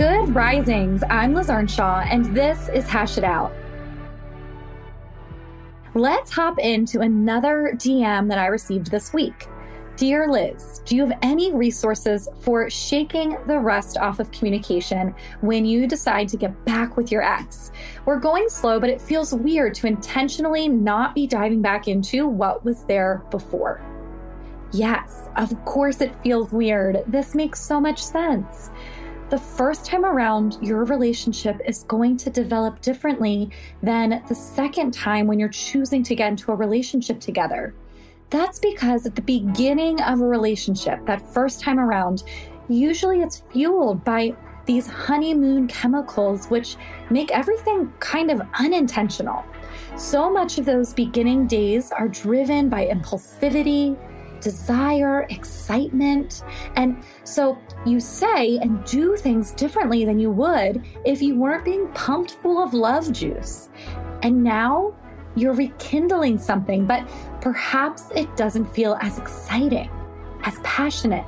Good risings. I'm Liz Earnshaw, and this is Hash It Out. Let's hop into another DM that I received this week. Dear Liz, do you have any resources for shaking the rust off of communication when you decide to get back with your ex? We're going slow, but it feels weird to intentionally not be diving back into what was there before. Yes, of course it feels weird. This makes so much sense the first time around, your relationship is going to develop differently than the second time when you're choosing to get into a relationship together. That's because at the beginning of a relationship, that first time around, usually it's fueled by these honeymoon chemicals, which make everything kind of unintentional. So much of those beginning days are driven by impulsivity, desire, excitement. And so you say and do things differently than you would if you weren't being pumped full of love juice. And now you're rekindling something, but perhaps it doesn't feel as exciting, as passionate,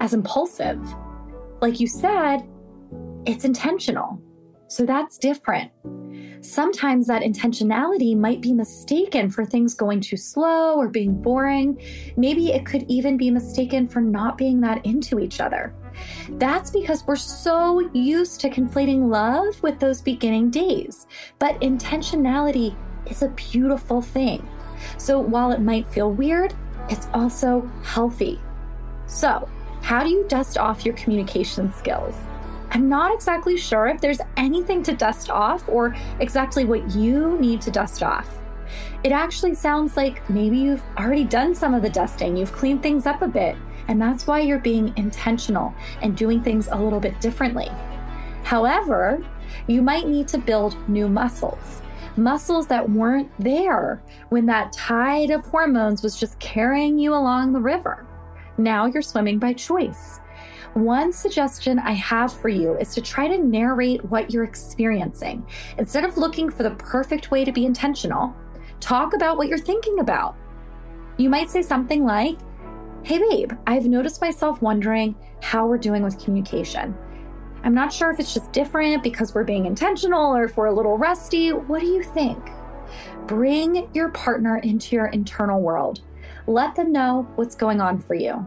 as impulsive. Like you said, it's intentional. So that's different. Sometimes that intentionality might be mistaken for things going too slow or being boring. Maybe it could even be mistaken for not being that into each other. That's because we're so used to conflating love with those beginning days. But intentionality is a beautiful thing. So while it might feel weird, it's also healthy. So, how do you dust off your communication skills? I'm not exactly sure if there's anything to dust off or exactly what you need to dust off. It actually sounds like maybe you've already done some of the dusting, you've cleaned things up a bit, and that's why you're being intentional and doing things a little bit differently. However, you might need to build new muscles. Muscles that weren't there when that tide of hormones was just carrying you along the river. Now you're swimming by choice. One suggestion I have for you is to try to narrate what you're experiencing. Instead of looking for the perfect way to be intentional, talk about what you're thinking about. You might say something like, Hey, babe, I've noticed myself wondering how we're doing with communication. I'm not sure if it's just different because we're being intentional or if we're a little rusty. What do you think? Bring your partner into your internal world. Let them know what's going on for you.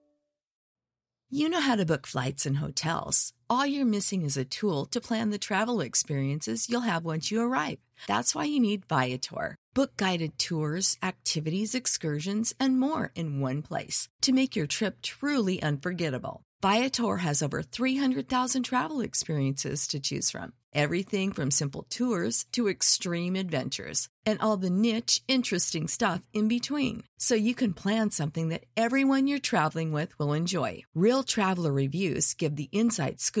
You know how to book flights and hotels. All you're missing is a tool to plan the travel experiences you'll have once you arrive. That's why you need Viator. Book guided tours, activities, excursions, and more in one place to make your trip truly unforgettable. Viator has over 300,000 travel experiences to choose from. Everything from simple tours to extreme adventures and all the niche, interesting stuff in between. So you can plan something that everyone you're traveling with will enjoy. Real traveler reviews give the inside scoop